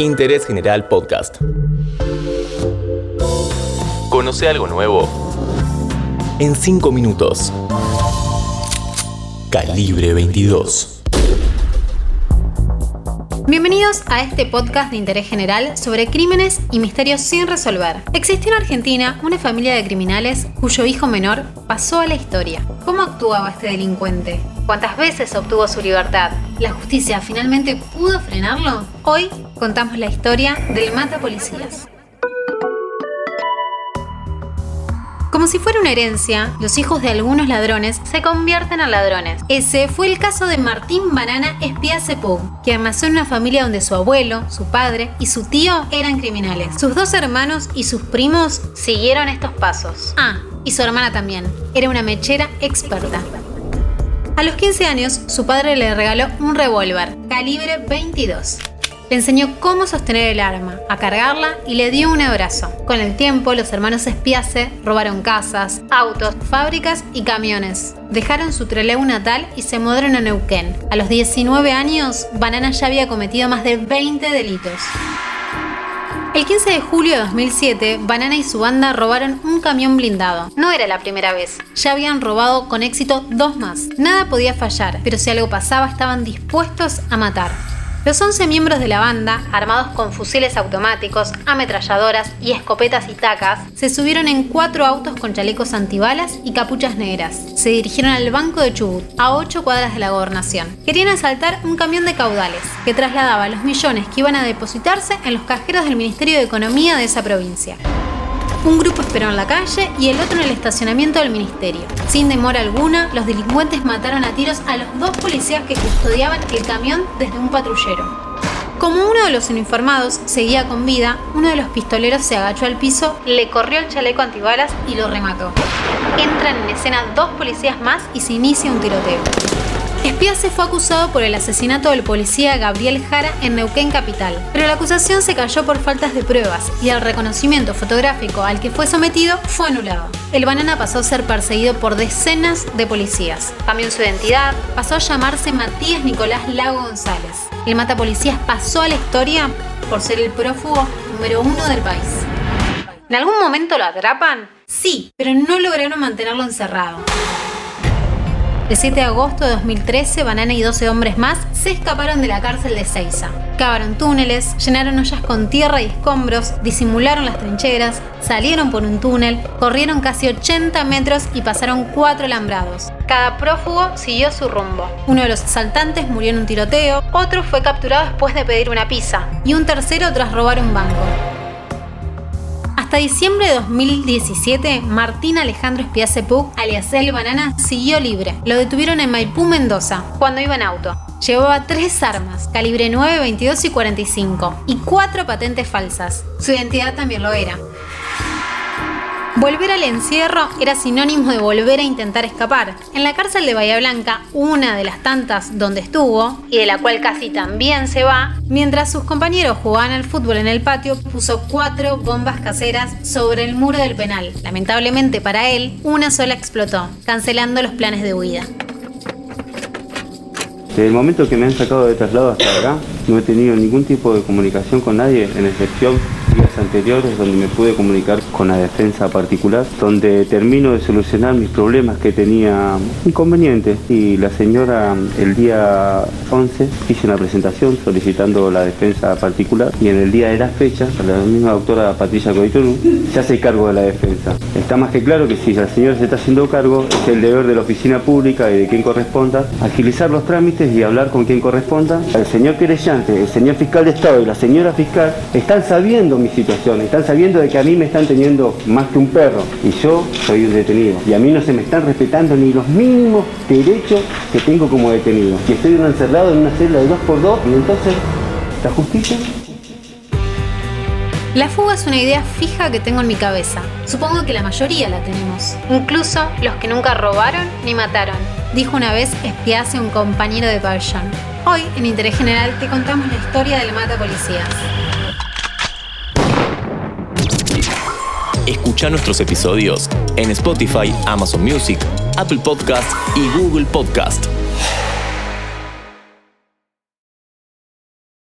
Interés General Podcast. Conoce algo nuevo en 5 minutos. Calibre 22. Bienvenidos a este podcast de interés general sobre crímenes y misterios sin resolver. Existió en Argentina una familia de criminales cuyo hijo menor pasó a la historia. ¿Cómo actuaba este delincuente? ¿Cuántas veces obtuvo su libertad? ¿La justicia finalmente pudo frenarlo? Hoy contamos la historia del mata policías. Como si fuera una herencia, los hijos de algunos ladrones se convierten en ladrones. Ese fue el caso de Martín Banana Espiazepou, que nació en una familia donde su abuelo, su padre y su tío eran criminales. Sus dos hermanos y sus primos siguieron estos pasos. Ah, y su hermana también. Era una mechera experta. A los 15 años, su padre le regaló un revólver, calibre 22. Le enseñó cómo sostener el arma, a cargarla y le dio un abrazo. Con el tiempo, los hermanos Espiase robaron casas, autos, fábricas y camiones. Dejaron su Trelew natal y se mudaron a Neuquén. A los 19 años, Banana ya había cometido más de 20 delitos. El 15 de julio de 2007, Banana y su banda robaron un camión blindado. No era la primera vez, ya habían robado con éxito dos más. Nada podía fallar, pero si algo pasaba estaban dispuestos a matar. Los 11 miembros de la banda, armados con fusiles automáticos, ametralladoras y escopetas y tacas, se subieron en cuatro autos con chalecos antibalas y capuchas negras. Se dirigieron al Banco de Chubut, a 8 cuadras de la gobernación. Querían asaltar un camión de caudales, que trasladaba los millones que iban a depositarse en los cajeros del Ministerio de Economía de esa provincia. Un grupo esperó en la calle y el otro en el estacionamiento del ministerio. Sin demora alguna, los delincuentes mataron a tiros a los dos policías que custodiaban el camión desde un patrullero. Como uno de los uniformados seguía con vida, uno de los pistoleros se agachó al piso, le corrió el chaleco antibalas y lo remató. Entran en escena dos policías más y se inicia un tiroteo. Espiase fue acusado por el asesinato del policía Gabriel Jara en Neuquén Capital, pero la acusación se cayó por faltas de pruebas y el reconocimiento fotográfico al que fue sometido fue anulado. El banana pasó a ser perseguido por decenas de policías. Cambió su identidad, pasó a llamarse Matías Nicolás Lago González. El mata policías pasó a la historia por ser el prófugo número uno del país. ¿En algún momento lo atrapan? Sí, pero no lograron mantenerlo encerrado. El 7 de agosto de 2013, Banana y 12 hombres más se escaparon de la cárcel de Ceiza. Cavaron túneles, llenaron ollas con tierra y escombros, disimularon las trincheras, salieron por un túnel, corrieron casi 80 metros y pasaron cuatro alambrados. Cada prófugo siguió su rumbo. Uno de los asaltantes murió en un tiroteo, otro fue capturado después de pedir una pizza y un tercero tras robar un banco. Hasta diciembre de 2017, Martín Alejandro Espiace Puc, alias El Banana, siguió libre. Lo detuvieron en Maipú, Mendoza, cuando iba en auto. Llevaba tres armas, calibre 9, 22 y 45, y cuatro patentes falsas. Su identidad también lo era. Volver al encierro era sinónimo de volver a intentar escapar. En la cárcel de Bahía Blanca, una de las tantas donde estuvo, y de la cual casi también se va, mientras sus compañeros jugaban al fútbol en el patio, puso cuatro bombas caseras sobre el muro del penal. Lamentablemente para él, una sola explotó, cancelando los planes de huida. Desde el momento que me han sacado de traslado hasta acá, no he tenido ningún tipo de comunicación con nadie, en excepción días anteriores donde me pude comunicar con la defensa particular, donde termino de solucionar mis problemas que tenía inconvenientes y la señora el día 11 hizo una presentación solicitando la defensa particular y en el día de la fecha la misma doctora Patricia Coitonu se hace cargo de la defensa. Está más que claro que si la señora se está haciendo cargo es el deber de la oficina pública y de quien corresponda agilizar los trámites y hablar con quien corresponda. El señor querellante, el señor fiscal de Estado y la señora fiscal están sabiendo mi situación, están sabiendo de que a mí me están teniendo más que un perro y yo soy un detenido y a mí no se me están respetando ni los mínimos derechos que tengo como detenido. Que estoy encerrado en una celda de 2x2 y entonces la justicia la fuga es una idea fija que tengo en mi cabeza. Supongo que la mayoría la tenemos. Incluso los que nunca robaron ni mataron. Dijo una vez espiase un compañero de pabellón. Hoy, en Interés General, te contamos la historia del mata policías. Escucha nuestros episodios en Spotify, Amazon Music, Apple Podcast y Google Podcast.